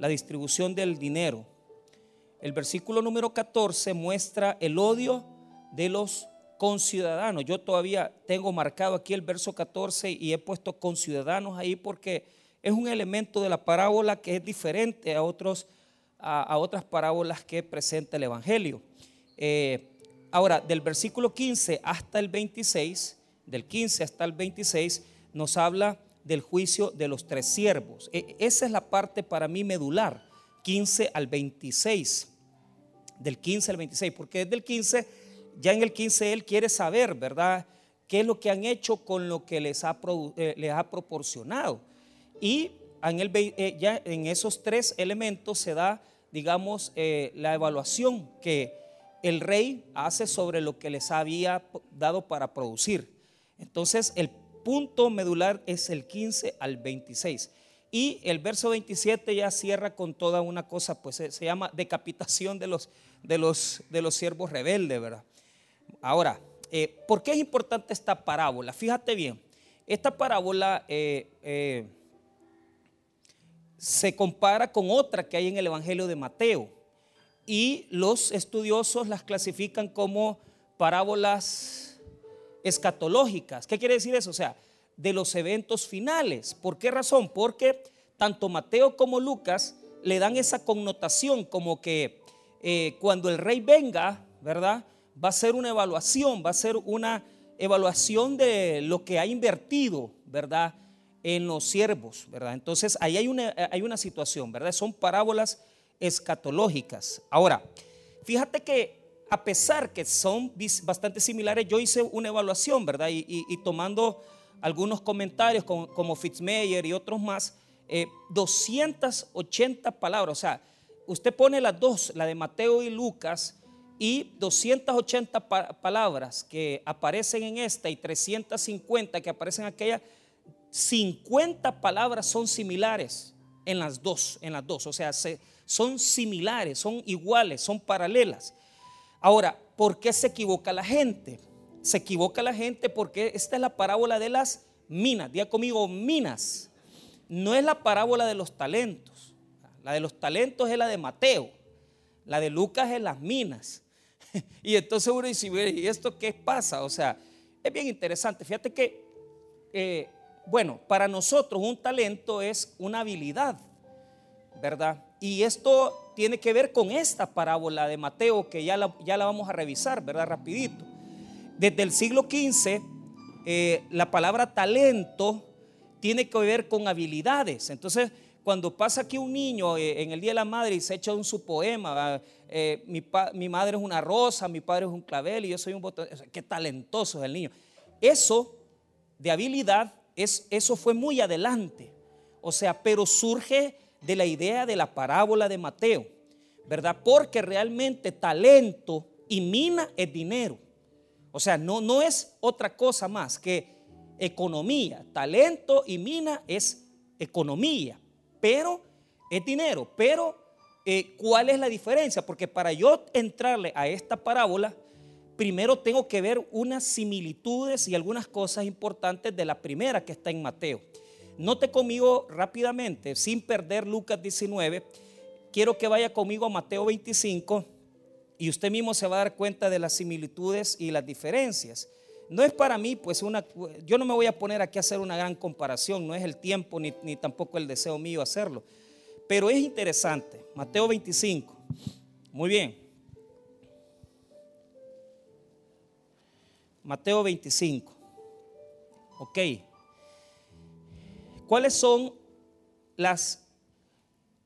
la distribución del dinero. El versículo número 14 muestra el odio de los conciudadanos. Yo todavía tengo marcado aquí el verso 14 y he puesto conciudadanos ahí porque es un elemento de la parábola que es diferente a, otros, a, otras parábolas que presenta el Evangelio. Eh, ahora, del versículo 15 hasta el 26, del 15 hasta el 26, nos habla del juicio de los tres siervos. E, esa es la parte para mí medular, 15 al 26. Del 15 al 26, porque desde el 15, ya en el 15 él quiere saber, ¿verdad? ¿Qué es lo que han hecho con lo que les ha, eh, les ha proporcionado? Y en, el, eh, ya en esos tres elementos se da, digamos, eh, la evaluación que el rey hace sobre lo que les había dado para producir. Entonces, el punto medular es el 15 al 26. Y el verso 27 ya cierra con toda una cosa, pues se, llama decapitación de los, de, los, de los siervos rebeldes, ¿verdad? Ahora, eh, ¿por qué es importante esta parábola? Fíjate bien, esta parábola eh, se compara con otra que hay en el Evangelio de Mateo y los estudiosos las clasifican como parábolas escatológicas. ¿Qué quiere decir eso? O sea, de los eventos finales. ¿Por qué razón? Porque tanto Mateo como Lucas le dan esa connotación como que eh, cuando el rey venga, ¿verdad? Va a ser una evaluación, va a ser una evaluación de lo que ha invertido, ¿verdad? en los siervos, ¿verdad? Entonces ahí hay una, hay una situación, ¿verdad? Son parábolas escatológicas. Ahora, fíjate que a pesar que son bastante similares, yo hice una evaluación, ¿verdad? Y, tomando algunos comentarios como, como, y otros más, 280 eh, palabras, o sea, usted pone las dos, la de Mateo y Lucas, y 280 palabras que aparecen en esta y 350 que aparecen en aquella, 50 palabras son similares en las dos, en las dos, o sea, son similares, son iguales, son paralelas. Ahora, ¿por qué se equivoca la gente? Se equivoca la gente porque esta es la parábola de las minas. Diga conmigo, minas. No es la parábola de los talentos. La de los talentos es la de Mateo. La de Lucas es las minas. Y entonces uno dice, ¿y esto qué pasa? O sea, es bien interesante. Fíjate que eh, bueno, para nosotros un talento es una habilidad, ¿verdad? Y esto tiene que ver con esta parábola de Mateo que ya la, ya la vamos a revisar, ¿verdad? Rapidito. Desde el siglo XV, eh, la palabra talento tiene que ver con habilidades. Entonces, cuando pasa aquí un niño eh, en el Día de la Madre y se echa un su poema, eh, mi, mi, madre es una rosa, mi padre es un clavel y yo soy un botón, qué talentoso es el niño. Eso de habilidad eso fue muy adelante. O sea, pero surge de la idea de la parábola de Mateo, ¿verdad? Porque realmente talento y mina es dinero. O sea, no, no es otra cosa más que economía. Talento y mina es economía, pero es dinero. Pero, eh, ¿cuál es la diferencia? Porque para yo entrarle a esta parábola, primero tengo que ver unas similitudes y algunas cosas importantes de la primera que está en Mateo. Note conmigo rápidamente, sin perder Lucas 19, quiero que vaya conmigo a Mateo 25 y usted mismo se va a dar cuenta de las similitudes y las diferencias. No es para mí, pues una, yo no me voy a poner aquí a hacer una gran comparación, no es el tiempo ni, ni tampoco el deseo mío hacerlo, pero es interesante. Mateo 25, muy bien. Mateo 25. Ok. ¿Cuáles son las,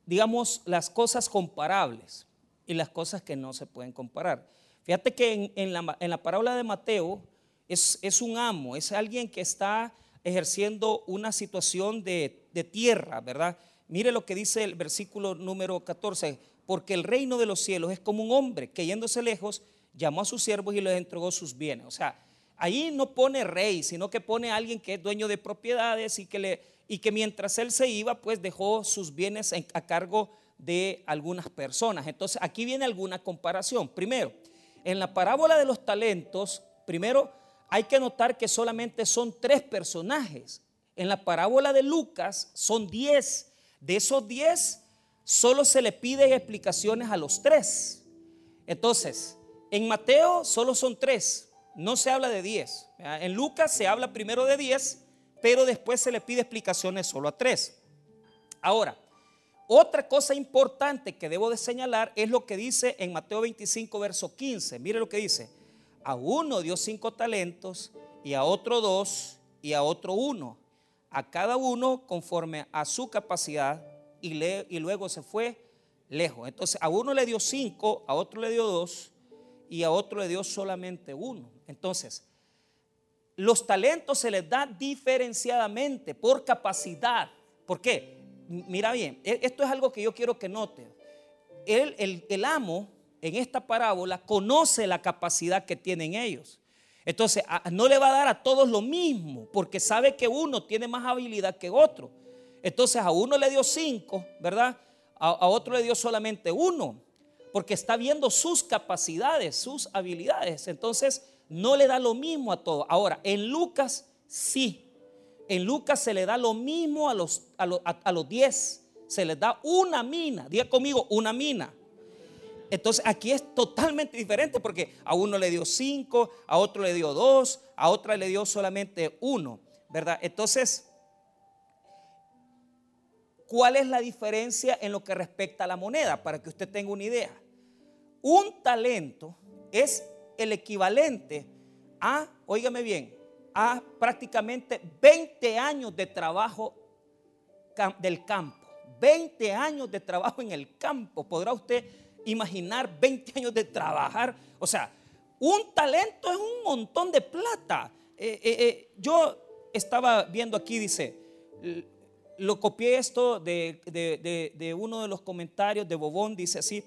digamos, las cosas comparables y las cosas que no se pueden comparar? Fíjate que en, la, en la, parábola de Mateo es, es, un amo, es alguien que está ejerciendo una situación de, de tierra, ¿verdad? Mire lo que dice el versículo número 14, porque el reino de los cielos es como un hombre que yéndose lejos llamó a sus siervos y les entregó sus bienes. O sea, ahí no pone rey, sino que pone a alguien que es dueño de propiedades y que, le, y que mientras él se iba, pues dejó sus bienes a cargo de algunas personas. Entonces, aquí viene alguna comparación. Primero, en la parábola de los talentos, primero hay que notar que solamente son tres personajes. En la parábola de Lucas son diez. De esos diez, solo se le piden explicaciones a los tres. Entonces, en Mateo solo son tres, no se habla de diez. En Lucas se habla primero de diez, pero después se le pide explicaciones solo a tres. Ahora, otra cosa importante que debo de señalar es lo que dice en Mateo 25, verso 15. Mire lo que dice. A uno dio cinco talentos y a otro dos y a otro uno. A cada uno conforme a su capacidad y, y luego se fue lejos. Entonces a uno le dio cinco, a otro le dio dos y a otro le dio solamente uno. Entonces, los talentos se les da diferenciadamente por capacidad. ¿Por qué? mira bien, e, esto es algo que yo quiero que note. El, amo en esta parábola conoce la capacidad que tienen ellos. Entonces, no le va a dar a todos lo mismo, porque sabe que uno tiene más habilidad que otro. Entonces, a uno le dio cinco, ¿verdad? A otro le dio solamente uno, porque está viendo sus capacidades, sus habilidades. Entonces, no le da lo mismo a todos. Ahora, en Lucas sí en Lucas se le da lo mismo a los, a los, a, los diez. Se les da una mina. Diga conmigo, una mina. Entonces aquí es totalmente diferente porque a uno le dio cinco, a otro le dio dos, a otra le dio solamente uno, ¿verdad? Entonces, ¿cuál es la diferencia en lo que respecta a la moneda? Para que usted tenga una idea. Un talento es el equivalente a, óigame bien, a prácticamente 20 años de trabajo del campo. 20 años de trabajo en el campo. ¿Podrá usted imaginar 20 años de trabajar? O sea, un talento es un montón de plata. Eh, eh, eh, yo estaba viendo aquí, dice, lo copié esto de, uno de los comentarios de Bobón, dice así,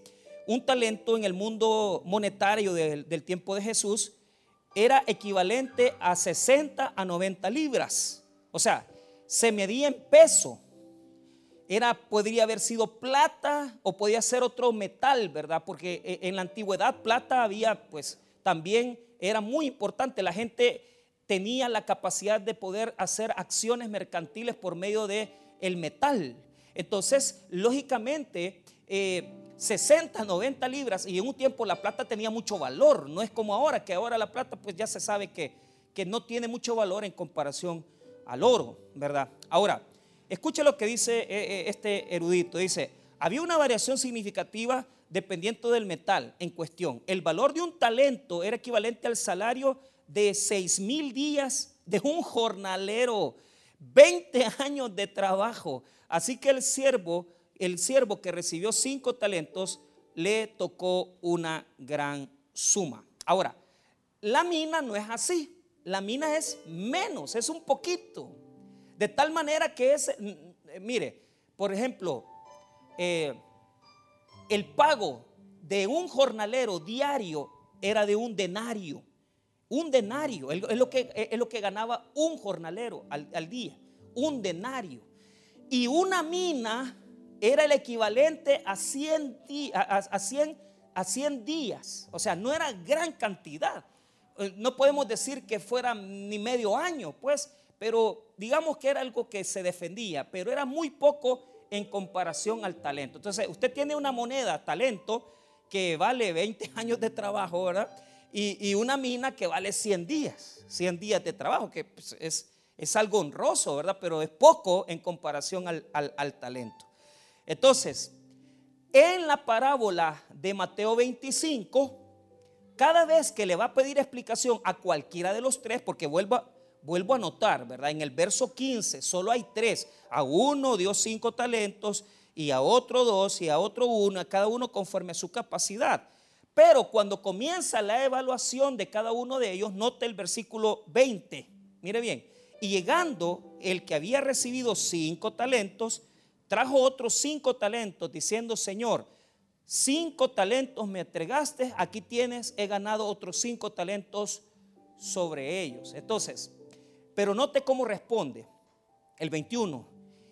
un talento en el mundo monetario del tiempo de Jesús era equivalente a 60 a 90 libras. O sea, se medía en peso. Era, podría haber sido plata o podía ser otro metal, ¿verdad? Porque eh, en la antigüedad plata había, pues también era muy importante. La gente tenía la capacidad de poder hacer acciones mercantiles por medio de el metal. Entonces, lógicamente, eh, 60, 90 libras y en un tiempo la plata tenía mucho valor, no es como ahora, que ahora la plata pues ya se sabe que, que no tiene mucho valor en comparación al oro, ¿verdad? Ahora, escuche lo que dice eh, eh, este erudito, dice, había una variación significativa dependiendo del metal en cuestión. El valor de un talento era equivalente al salario de 6 mil días de un jornalero, 20 años de trabajo. Así que el siervo el siervo que recibió cinco talentos le tocó una gran suma. Ahora, la mina no es así. La mina es menos, es un poquito. De tal manera que es, mire, por ejemplo, eh, el pago de un jornalero diario era de un denario. Un denario, es lo que, es lo que ganaba un jornalero al, al día. Un denario. Y una mina era el equivalente a 100, a, 100, a 100 días. O sea, no era gran cantidad. Eh, no podemos decir que fuera ni medio año, pues, pero digamos que era algo que se defendía, pero era muy poco en comparación al talento. Entonces, usted tiene una moneda, talento, que vale 20 años de trabajo, ¿verdad? Y, una mina que vale 100 días, 100 días de trabajo, que pues, es, es algo honroso, ¿verdad? Pero es poco en comparación al, al talento. Entonces, en la parábola de Mateo 25, cada vez que le va a pedir explicación a cualquiera de los tres, porque vuelvo, vuelvo a notar, ¿verdad? En el verso 15 solo hay tres. A uno dio cinco talentos y a otro dos y a otro uno, a cada uno conforme a su capacidad. Pero cuando comienza la evaluación de cada uno de ellos, note el versículo 20. Mire bien, y llegando el que había recibido cinco talentos, trajo otros cinco talentos diciendo, Señor, cinco talentos me entregaste, aquí tienes, he ganado otros cinco talentos sobre ellos. Entonces, pero note cómo responde el 21.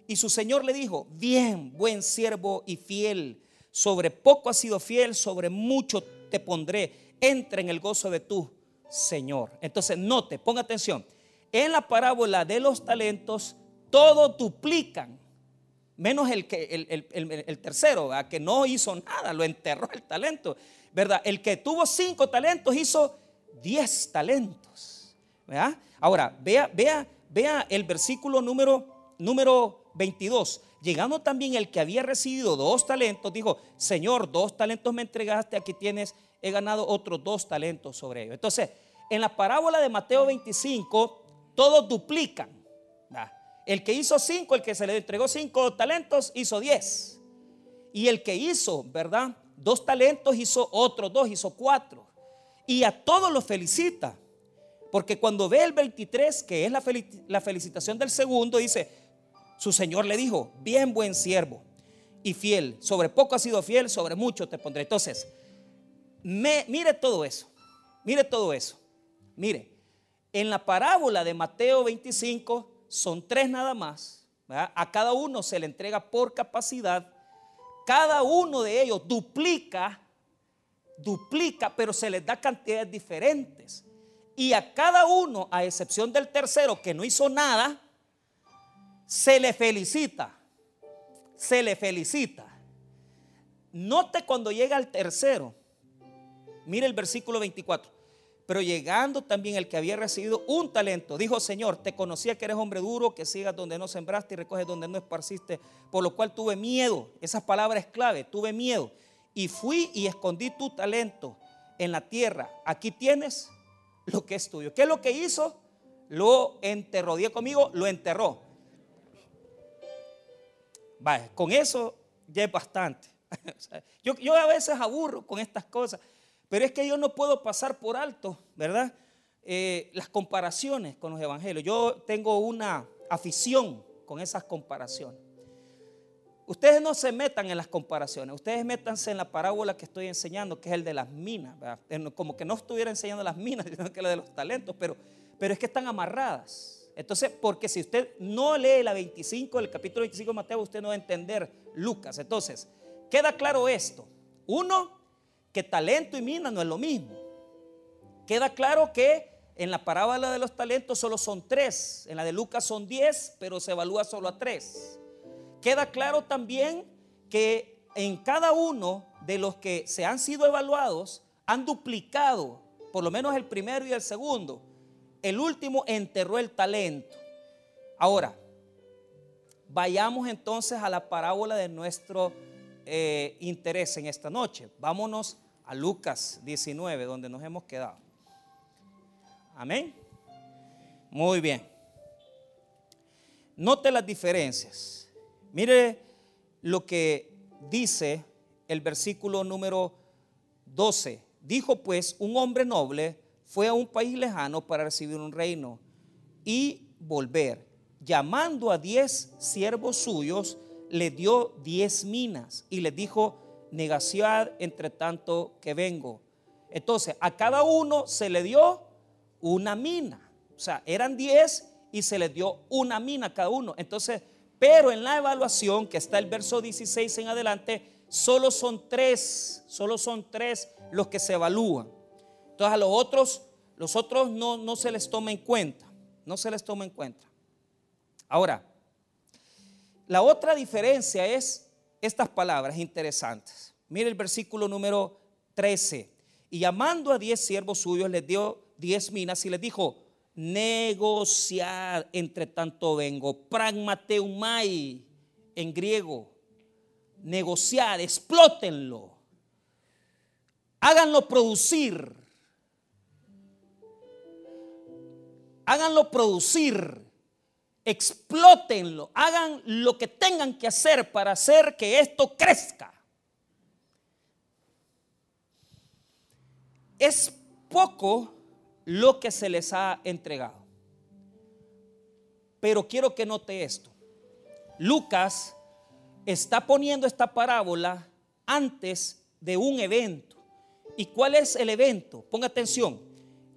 Y su Señor le dijo, bien, buen siervo y fiel, sobre poco has sido fiel, sobre mucho te pondré, entra en el gozo de tu Señor. Entonces, note, ponga atención, en la parábola de los talentos, todos duplican menos el, que, el, tercero, que no hizo nada, lo enterró el talento, ¿verdad? El que tuvo cinco talentos hizo diez talentos, ¿verdad? Ahora, vea, vea, vea el versículo número, número 22. Llegando también el que había recibido dos talentos, dijo, Señor, dos talentos me entregaste, aquí tienes, he ganado otros dos talentos sobre ellos. Entonces, en la parábola de Mateo 25, todos duplican. El que hizo cinco, el que se le entregó cinco talentos, hizo diez. Y el que hizo, ¿verdad? Dos talentos hizo otros dos, hizo cuatro. Y a todos los felicita. Porque cuando ve el 23, que es la, felicitación del segundo, dice, su Señor le dijo, bien buen siervo y fiel, sobre poco has sido fiel, sobre mucho te pondré. Entonces, mire todo eso, mire todo eso. Mire, en la parábola de Mateo 25 son tres nada más. A cada uno se le entrega por capacidad. Cada uno de ellos duplica, duplica, pero se les da cantidades diferentes. Y a cada uno, a excepción del tercero que no hizo nada, se le felicita. Se le felicita. Note cuando llega al tercero. Mire el versículo 24. Pero llegando también el que había recibido un talento, dijo, Señor, te conocía que eres hombre duro, que sigas donde no sembraste y recoges donde no esparciste, por lo cual tuve miedo. Esa palabra es clave, tuve miedo. Y fui y escondí tu talento en la tierra. Aquí tienes lo que es tuyo. ¿Qué es lo que hizo? Lo enterró. Día conmigo, lo enterró. Vaya, con eso ya es bastante. yo, yo a veces aburro con estas cosas. Pero es que yo no puedo pasar por alto, ¿verdad? Eh, las comparaciones con los evangelios. Yo tengo una afición con esas comparaciones. Ustedes no se metan en las comparaciones, ustedes métanse en la parábola que estoy enseñando, que es el de las minas. Como que no estuviera enseñando las minas, sino que la de los talentos, pero, pero es que están amarradas. Entonces, porque si usted no lee la 25, el capítulo 25 de Mateo, usted no va a entender Lucas. Entonces, queda claro esto. Uno, que talento y mina no es lo mismo. Queda claro que en la parábola de los talentos solo son tres, en la de Lucas son diez, pero se evalúa solo a tres. Queda claro también que en cada uno de los que se han sido evaluados han duplicado, por lo menos el primero y el segundo. El último enterró el talento. Ahora, vayamos entonces a la parábola de nuestro eh, interés en esta noche. Vámonos a Lucas 19, donde nos hemos quedado. Amén. Muy bien. Note las diferencias. Mire lo que dice el versículo número 12. Dijo pues, un hombre noble fue a un país lejano para recibir un reino y volver. Llamando a diez siervos suyos, le dio diez minas y le dijo, negación entre tanto que vengo. Entonces, a cada uno se le dio una mina. O sea, eran 10 y se les dio una mina a cada uno. Entonces, pero en la evaluación, que está el verso 16 en adelante, solo son tres, solo son tres los que se evalúan. Entonces, a los otros, los otros no, no se les toma en cuenta. No se les toma en cuenta. Ahora, la otra diferencia es estas palabras interesantes. Mire el versículo número 13. Y llamando a diez siervos suyos, les dio diez minas y les dijo, negociar entre tanto vengo, pragmateumai en griego, negociar, explótenlo, háganlo producir, háganlo producir explótenlo, hagan lo que tengan que hacer para hacer que esto crezca. Es poco lo que se les ha entregado. Pero quiero que note esto. Lucas está poniendo esta parábola antes de un evento. ¿Y cuál es el evento? Ponga atención.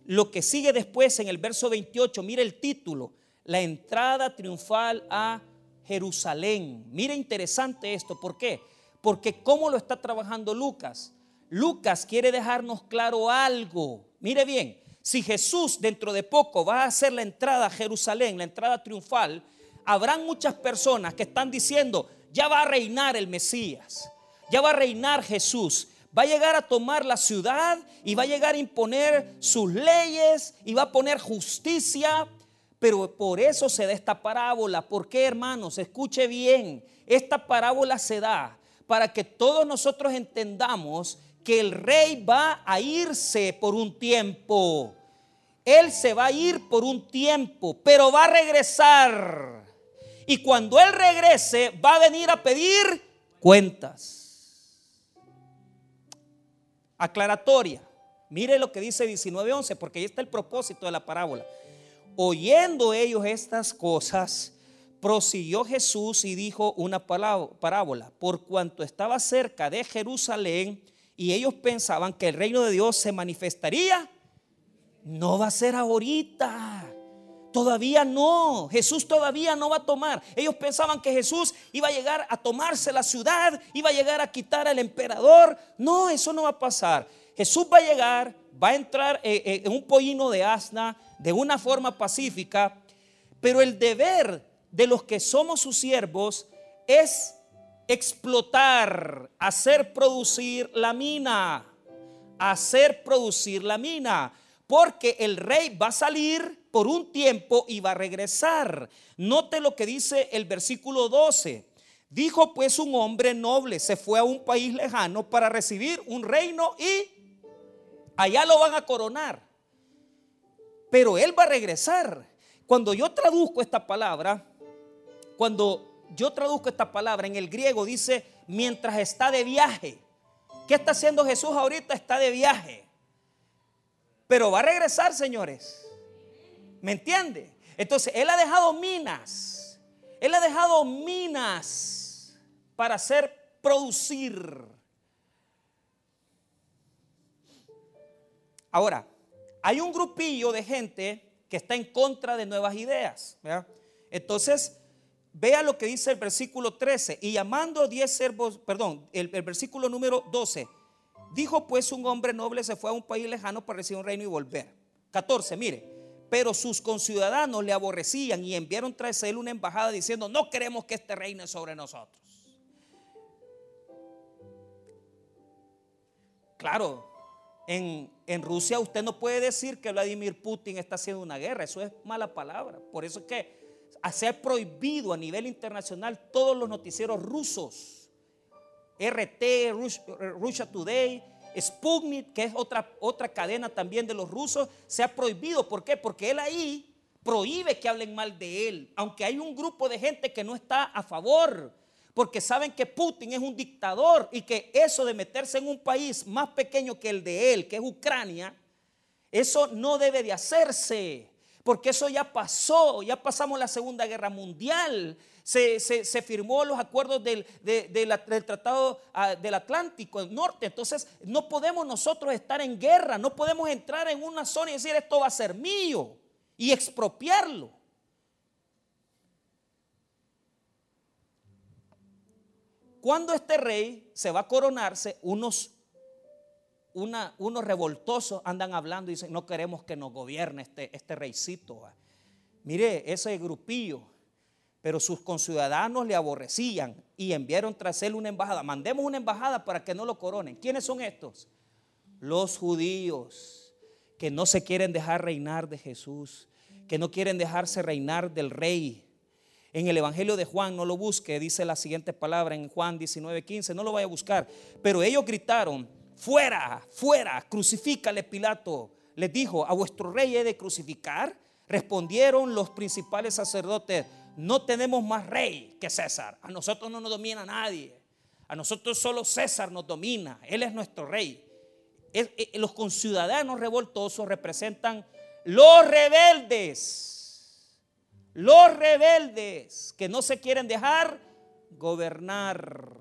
Lo que sigue después en el verso 28, mire el título, la entrada triunfal a Jerusalén. Mire interesante esto, ¿por qué? Porque cómo lo está trabajando Lucas. Lucas quiere dejarnos claro algo. Mire bien, si Jesús dentro de poco va a hacer la entrada a Jerusalén, la entrada triunfal, habrán muchas personas que están diciendo, ya va a reinar el Mesías, ya va a reinar Jesús. Va a llegar a tomar la ciudad y va a llegar a imponer sus leyes y va a poner justicia. Pero por eso se da esta parábola. ¿Por qué, hermanos? Escuche bien. Esta parábola se da para que todos nosotros entendamos que el rey va a irse por un tiempo. Él se va a ir por un tiempo, pero va a regresar. Y cuando Él regrese, va a venir a pedir cuentas. Aclaratoria. Mire lo que dice 19:11, porque ahí está el propósito de la parábola. Oyendo ellos estas cosas, prosiguió Jesús y dijo una parábola. Por cuanto estaba cerca de Jerusalén y ellos pensaban que el reino de Dios se manifestaría, no va a ser ahorita. Todavía no, Jesús todavía no va a tomar. Ellos pensaban que Jesús iba a llegar a tomarse la ciudad, iba a llegar a quitar al emperador. No, eso no va a pasar. Jesús va a llegar, va a entrar eh, eh, en un pollino de asna de una forma pacífica, pero el deber de los que somos sus siervos es explotar, hacer producir la mina, hacer producir la mina, porque el rey va a salir por un tiempo y va a regresar. Note lo que dice el versículo 12. Dijo pues un hombre noble, se fue a un país lejano para recibir un reino y allá lo van a coronar. Pero él va a regresar. Cuando yo traduzco esta palabra, cuando yo traduzco esta palabra en el griego dice mientras está de viaje. ¿Qué está haciendo Jesús ahorita? Está de viaje. Pero va a regresar, señores. ¿Me entiende? Entonces, Él ha dejado minas. Él ha dejado minas para hacer producir. Ahora, hay un grupillo de gente que está en contra de nuevas ideas. Entonces, vea lo que dice el versículo 13. Y llamando 10 servos, perdón, el, el versículo número 12. Dijo pues un hombre noble se fue a un país lejano para recibir un reino y volver. 14, mire. Pero sus conciudadanos le aborrecían y enviaron tras él una embajada diciendo, no queremos que este reine sobre nosotros. Claro, en, Rusia usted no puede decir que Vladimir Putin está haciendo una guerra, eso es mala palabra. Por eso es que se ha prohibido a nivel internacional todos los noticieros rusos RT, Russia Today, Sputnik, que es otra, otra cadena también de los rusos, se ha prohibido. ¿Por qué? Porque él ahí prohíbe que hablen mal de él, aunque hay un grupo de gente que no está a favor, porque saben que Putin es un dictador y que eso de meterse en un país más pequeño que el de él, que es Ucrania, eso no debe de hacerse, porque eso ya pasó, ya pasamos la Segunda Guerra Mundial, se, firmó los acuerdos del, del Tratado ah, del Atlántico Norte. Entonces no podemos nosotros estar en guerra, no podemos entrar en una zona y decir esto va a ser mío y expropiarlo. Cuando este rey se va a coronarse, unos, una, unos revoltosos andan hablando y dicen, no queremos que nos gobierne este, este reycito. Mire, ese grupillo pero sus conciudadanos le aborrecían y enviaron tras él una embajada. Mandemos una embajada para que no lo coronen. ¿Quiénes son estos? Los judíos que no se quieren dejar reinar de Jesús, que no quieren dejarse reinar del rey. En el Evangelio de Juan, no lo busque, dice la siguiente palabra en Juan 19, 15, no lo vaya a buscar. Pero ellos gritaron, fuera, fuera, crucifícale Pilato. Les dijo, ¿a vuestro rey he de crucificar? Respondieron los principales sacerdotes, no tenemos más rey que César. A nosotros no nos domina nadie. A nosotros solo César nos domina. Él es nuestro rey. Eh, los conciudadanos revoltosos representan los rebeldes. Los rebeldes que no se quieren dejar gobernar.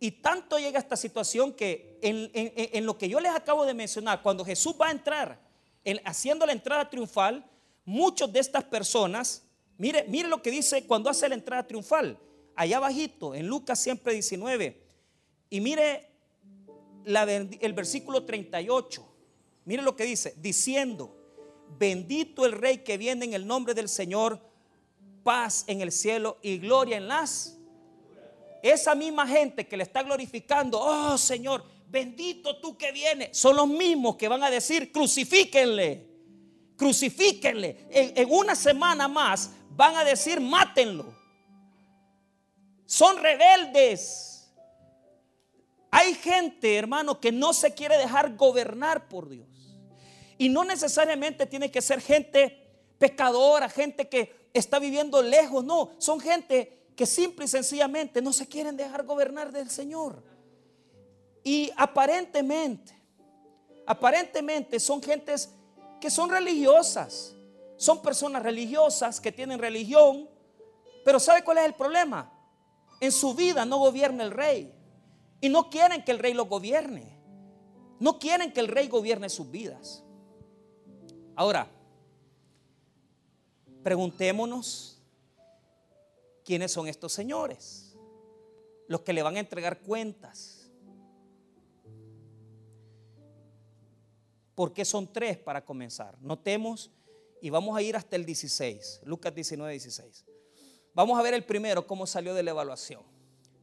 Y tanto llega esta situación que en, lo que yo les acabo de mencionar, cuando Jesús va a entrar, haciendo la entrada triunfal, muchos de estas personas Mire, mire lo que dice cuando hace la entrada triunfal. Allá abajito, en Lucas siempre 19. Y mire el versículo 38. Mire lo que dice, diciendo, bendito el rey que viene en el nombre del Señor, paz en el cielo y gloria en las. Esa misma gente que le está glorificando, oh Señor, bendito tú que vienes, son los mismos que van a decir, crucifíquenle, crucifíquenle. En, en una semana más van a decir, mátenlo. Son rebeldes. Hay gente, hermano, que no se quiere dejar gobernar por Dios. Y no necesariamente tiene que ser gente pecadora, gente que está viviendo lejos. No, son gente que simple y sencillamente no se quieren dejar gobernar del Señor. Y aparentemente, aparentemente son gentes que son religiosas. Son personas religiosas que tienen religión. Pero ¿sabe cuál es el problema? En su vida no gobierna el rey. Y no quieren que el rey lo gobierne. No quieren que el rey gobierne sus vidas. Ahora, preguntémonos quiénes son estos señores. Los que le van a entregar cuentas. ¿Por qué son tres para comenzar? Notemos y vamos a ir hasta el 16, Lucas 19, 16. Vamos a ver el primero, cómo salió de la evaluación.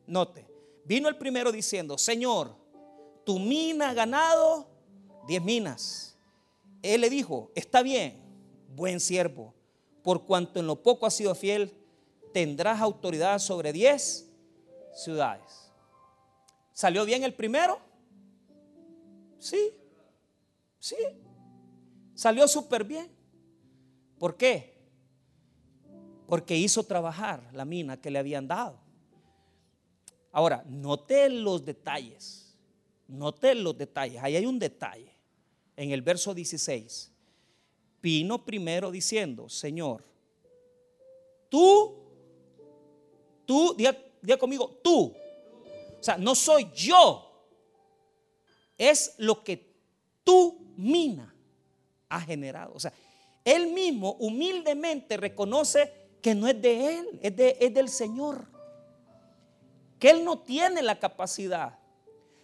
Note, vino el primero diciendo, Señor, tu mina ha ganado 10 minas. Él le dijo, está bien, buen siervo, por cuanto en lo poco has sido fiel, tendrás autoridad sobre 10 ciudades. ¿Salió bien el primero? Sí, sí. Salió súper bien. ¿Por qué? porque hizo trabajar la mina que le habían dado. Ahora, note los detalles, note los detalles, ahí hay un detalle. En el verso 16, vino primero diciendo, Señor, tú, tú, diga, conmigo, tú. O sea, no soy yo, es lo que tu mina ha generado. O sea, él mismo humildemente reconoce que no es de Él, es, de, es del Señor. Que Él no tiene la capacidad,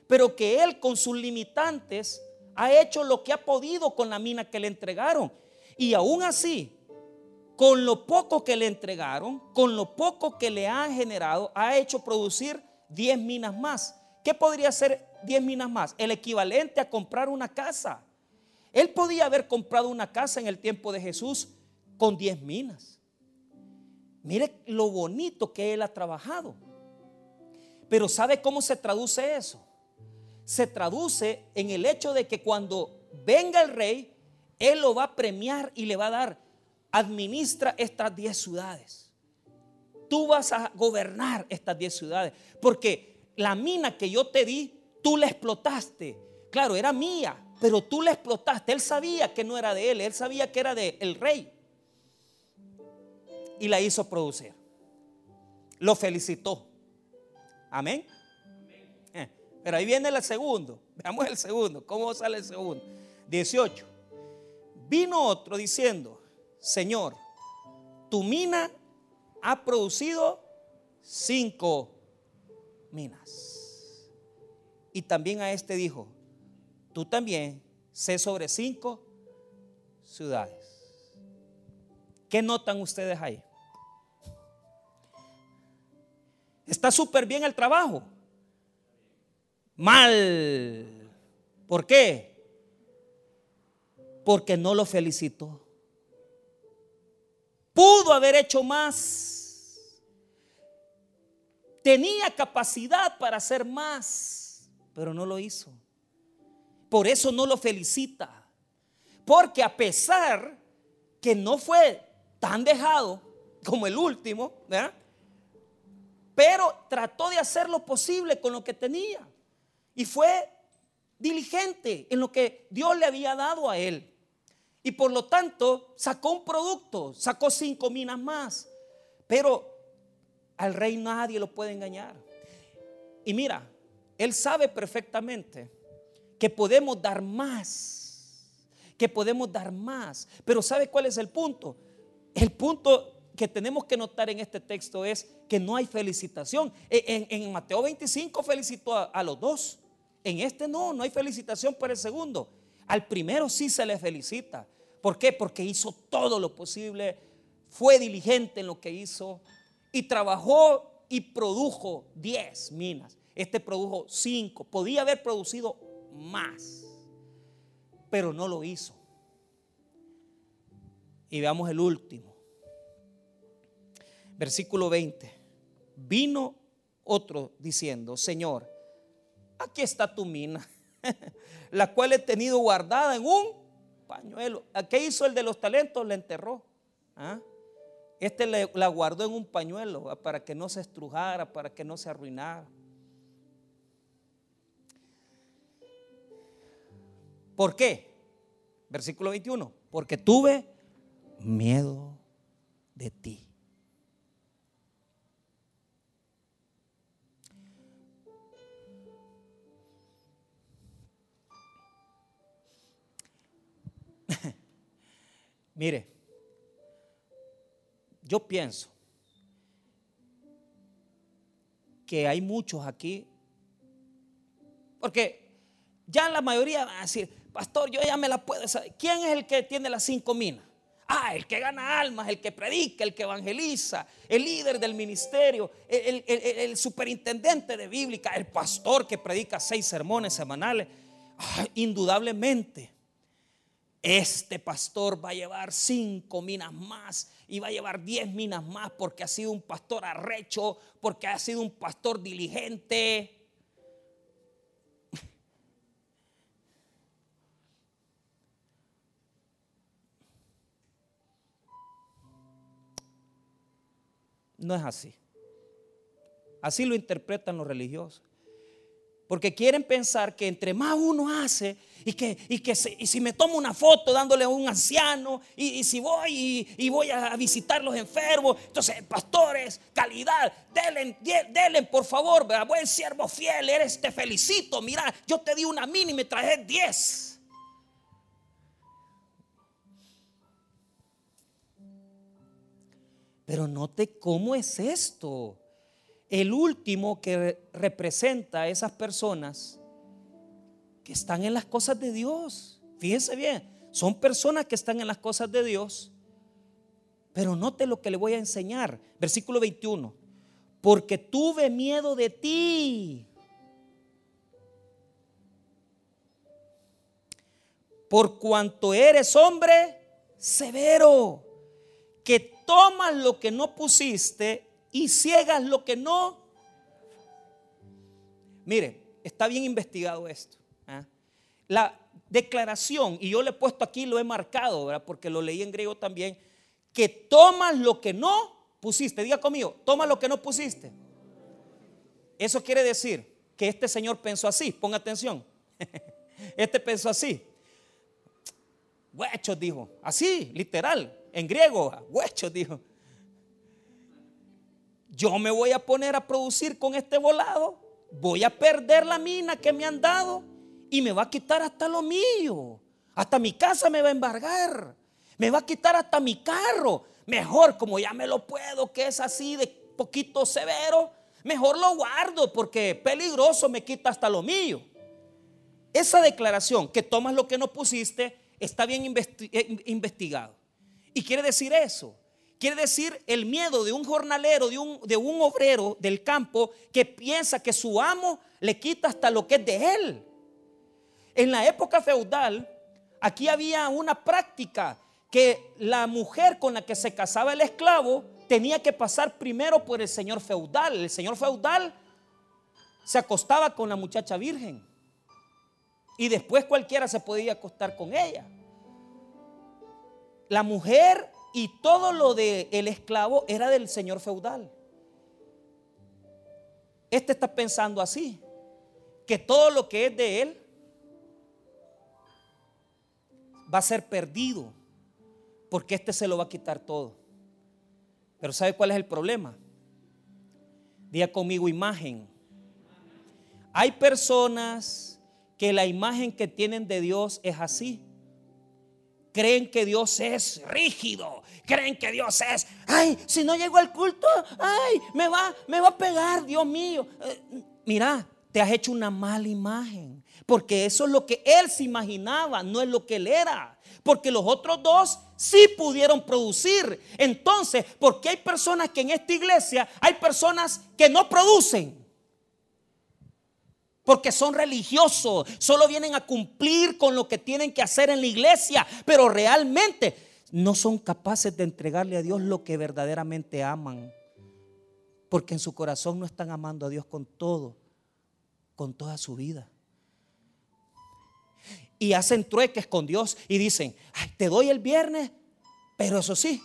pero que Él con sus limitantes ha hecho lo que ha podido con la mina que le entregaron. Y aún así, con lo poco que le entregaron, con lo poco que le han generado, ha hecho producir 10 minas más. ¿Qué podría ser 10 minas más? El equivalente a comprar una casa. Él podía haber comprado una casa en el tiempo de Jesús con 10 minas. Mire lo bonito que él ha trabajado. Pero ¿sabe cómo se traduce eso? Se traduce en el hecho de que cuando venga el rey, él lo va a premiar y le va a dar, administra estas 10 ciudades. Tú vas a gobernar estas 10 ciudades. Porque la mina que yo te di, tú la explotaste. Claro, era mía, pero tú la explotaste. Él sabía que no era de él, él sabía que era del rey y la hizo producir. Lo felicitó. Amén. Pero ahí viene el segundo. Veamos el segundo. ¿Cómo sale el segundo? 18. Vino otro diciendo, Señor, tu mina ha producido cinco minas. Y también a este dijo, tú también sé sobre cinco ciudades. ¿Qué notan ustedes ahí? Está súper bien el trabajo. Mal. ¿Por qué? Porque no lo felicitó. Pudo haber hecho más. Tenía capacidad para hacer más, pero no lo hizo. Por eso no lo felicita. Porque a pesar que no fue tan dejado como el último, ¿verdad? pero trató de hacer lo posible con lo que tenía. Y fue diligente en lo que Dios le había dado a él. Y por lo tanto sacó un producto, sacó cinco minas más. Pero al rey nadie lo puede engañar. Y mira, él sabe perfectamente que podemos dar más, que podemos dar más. Pero ¿sabe cuál es el punto? El punto que tenemos que notar en este texto es que no hay felicitación. E, en, Mateo 25 felicitó a, los dos. En este no, no hay felicitación para el segundo. Al primero sí se le felicita. ¿Por qué? Porque hizo todo lo posible, fue diligente en lo que hizo y trabajó y produjo 10 minas. Este produjo 5. Podía haber producido más, pero no lo hizo. Y veamos el último. Versículo 20. Vino otro diciendo, Señor, aquí está tu mina, la cual he tenido guardada en un pañuelo. ¿Qué hizo el de los talentos? La enterró. ¿Ah? Este la guardó en un pañuelo para que no se estrujara, para que no se arruinara. ¿Por qué? Versículo 21. Porque tuve miedo de ti. Mire, yo pienso que hay muchos aquí, porque ya la mayoría van a decir, pastor, yo ya me la puedo saber. ¿Quién es el que tiene las cinco minas? Ah, el que gana almas, el que predica, el que evangeliza, el líder del ministerio, el, superintendente de bíblica, el pastor que predica seis sermones semanales. Ah, indudablemente, este pastor va a llevar cinco minas más y va a llevar diez minas más porque ha sido un pastor arrecho, porque ha sido un pastor diligente. No es así. Así lo interpretan los religiosos. Porque quieren pensar que entre más uno hace y que, y que si me tomo una foto dándole a un anciano y, si voy y, voy a visitar los enfermos, entonces pastores, calidad, denle, por favor, buen siervo fiel, eres, te felicito, mira, yo te di una mini y me traje diez. Pero note cómo es esto el último que representa a esas personas que están en las cosas de Dios. Fíjense bien, son personas que están en las cosas de Dios. Pero note lo que le voy a enseñar. Versículo 21. Porque tuve miedo de ti. Por cuanto eres hombre severo, que tomas lo que no pusiste y ciegas lo que no. Mire, está bien investigado esto. ¿ah? La declaración, y yo le he puesto aquí, lo he marcado, porque lo leí en griego también, que tomas lo que no pusiste. Diga conmigo, toma lo que no pusiste. Eso quiere decir que este señor pensó así, ponga atención. Este pensó así. Huechos dijo, así, literal, en griego, huechos dijo yo me voy a poner a producir con este volado, voy a perder la mina que me han dado y me va a quitar hasta lo mío. Hasta mi casa me va a embargar. Me va a quitar hasta mi carro. Mejor, como ya me lo puedo, que es así de poquito severo, mejor lo guardo porque peligroso me quita hasta lo mío. Esa declaración que tomas lo que no pusiste está bien eh, investigado. Y quiere decir eso, Quiere decir el miedo de un jornalero, de un, de un obrero del campo que piensa que su amo le quita hasta lo que es de él. En la época feudal, aquí había una práctica que la mujer con la que se casaba el esclavo tenía que pasar primero por el señor feudal. El señor feudal se acostaba con la muchacha virgen y después cualquiera se podía acostar con ella. La mujer y todo lo del el esclavo era del señor feudal. Este está pensando así, que todo lo que es de él va a ser perdido, porque este se lo va a quitar todo. Pero ¿sabe cuál es el problema? Diga conmigo imagen. Hay personas que la imagen que tienen de Dios es así creen que Dios es rígido, creen que Dios es, ay, si no llego al culto, ay, me va, me va a pegar, Dios mío. Eh, mira, te has hecho una mala imagen. Porque eso es lo que él se imaginaba, no es lo que él era. Porque los otros dos sí pudieron producir. Entonces, ¿por qué hay personas que en esta iglesia hay personas que no producen? Porque son religiosos, solo vienen a cumplir con lo que tienen que hacer en la iglesia, pero realmente no son capaces de entregarle a Dios lo que verdaderamente aman. Porque en su corazón no están amando a Dios con todo con toda su vida. Y hacen trueques con Dios y dicen, te doy el viernes, pero eso sí,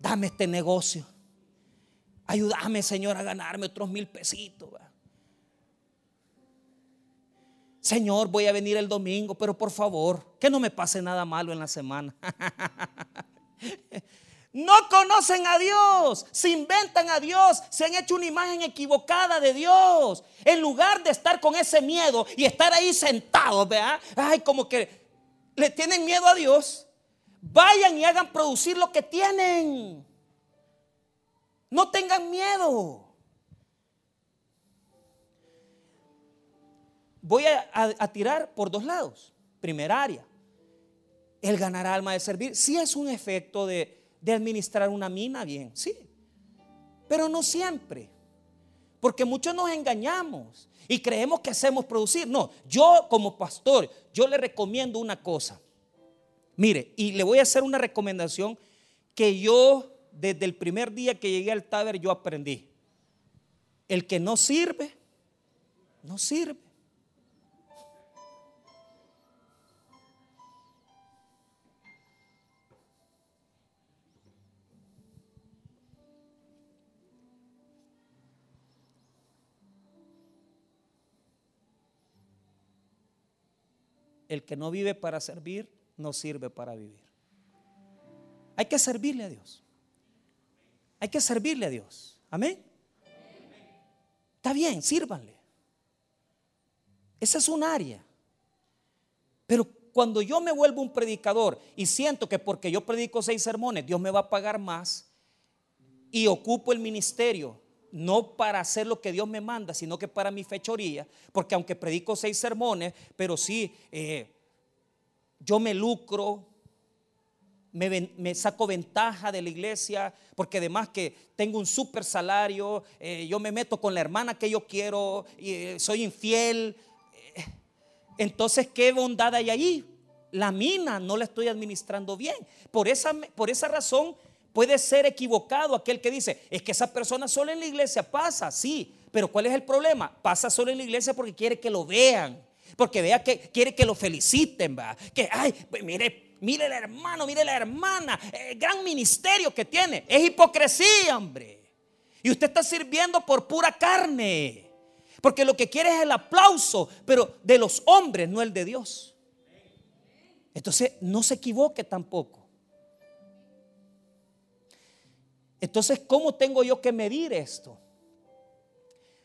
dame este negocio. Ayúdame, Señor, a ganarme otros mil pesitos. Señor, voy a venir el domingo, pero por favor, que no me pase nada malo en la semana. No conocen a Dios, se inventan a Dios, se han hecho una imagen equivocada de Dios. En lugar de estar con ese miedo y estar ahí sentados, ¿verdad? Ay, como que le tienen miedo a Dios. Vayan y hagan producir lo que tienen. No tengan miedo. Voy a, tirar por dos lados. Primera área. El ganar alma de servir. Si es un efecto de, de administrar una mina bien, sí, pero no siempre. Porque muchos nos engañamos y creemos que hacemos producir. No, yo como pastor, yo le recomiendo una cosa. Mire, y le voy a hacer una recomendación que yo desde el primer día que llegué al Taber yo aprendí. El que no sirve, no sirve. El que no vive para servir, no sirve para vivir. Hay que servirle a Dios. Hay que servirle a Dios. Amén. Está bien, sírvanle. Esa es un área. Pero cuando yo me vuelvo un predicador y siento que porque yo predico seis sermones, Dios me va a pagar más y ocupo el ministerio no para hacer lo que Dios me manda, sino que para mi fechoría, porque aunque predico seis sermones, pero sí, eh, yo me lucro, me, saco ventaja de la iglesia, porque además que tengo un super salario, eh, yo me meto con la hermana que yo quiero, eh, soy infiel. entonces, ¿qué bondad hay ahí? La mina no la estoy administrando bien. Por esa, por esa razón Puede ser equivocado aquel que dice, es que esa persona solo en la iglesia pasa, sí, pero ¿cuál es el problema? Pasa solo en la iglesia porque quiere que lo vean, porque vea que quiere que lo feliciten, va, que, ay, pues mire, mire el hermano, mire la hermana, el gran ministerio que tiene, es hipocresía, hombre. Y usted está sirviendo por pura carne, porque lo que quiere es el aplauso, pero de los hombres, no el de Dios. Entonces, no se equivoque tampoco. Entonces, ¿cómo tengo yo que medir esto?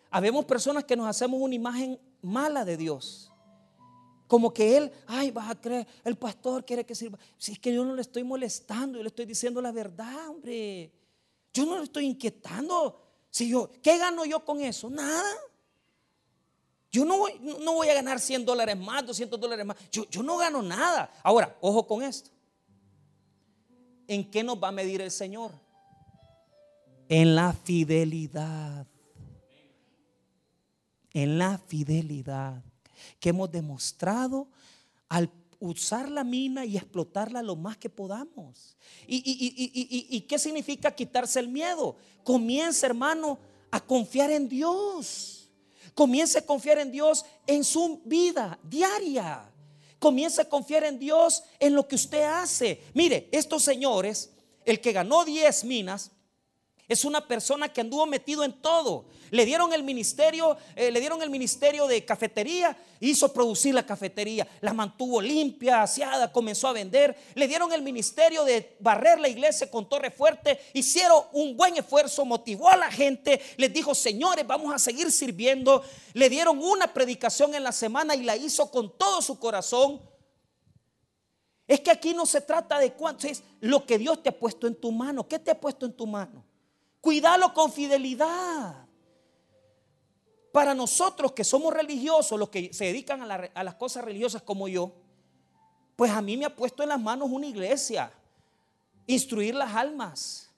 Habemos personas que nos hacemos una imagen mala de Dios. Como que Él, ay, vas a creer, el pastor quiere que sirva. Si es que yo no le estoy molestando, yo le estoy diciendo la verdad, hombre. Yo no le estoy inquietando. Si yo, ¿qué gano yo con eso? Nada. Yo no voy, no voy a ganar 100 dólares más, 200 dólares más. Yo, yo no gano nada. Ahora, ojo con esto. ¿En qué nos va a medir el Señor? En la fidelidad. En la fidelidad que hemos demostrado al usar la mina y explotarla lo más que podamos. ¿Y, qué significa quitarse el miedo? Comienza, hermano, a confiar en Dios. Comienza a confiar en Dios en su vida diaria. Comienza a confiar en Dios en lo que usted hace. Mire, estos señores, el que ganó 10 minas, es una persona que anduvo metido en todo. Le dieron el ministerio, eh, le dieron el ministerio de cafetería, hizo producir la cafetería, la mantuvo limpia, aseada, comenzó a vender. Le dieron el ministerio de barrer la iglesia con torre fuerte, hicieron un buen esfuerzo, motivó a la gente, les dijo, señores, vamos a seguir sirviendo. Le dieron una predicación en la semana y la hizo con todo su corazón. Es que aquí no se trata de cuánto, es lo que Dios te ha puesto en tu mano. ¿Qué te ha puesto en tu mano? Cuídalo con fidelidad. para nosotros que somos religiosos, los que se dedican a, a las cosas religiosas como yo, pues a mí me ha puesto en las manos una iglesia, instruir las almas,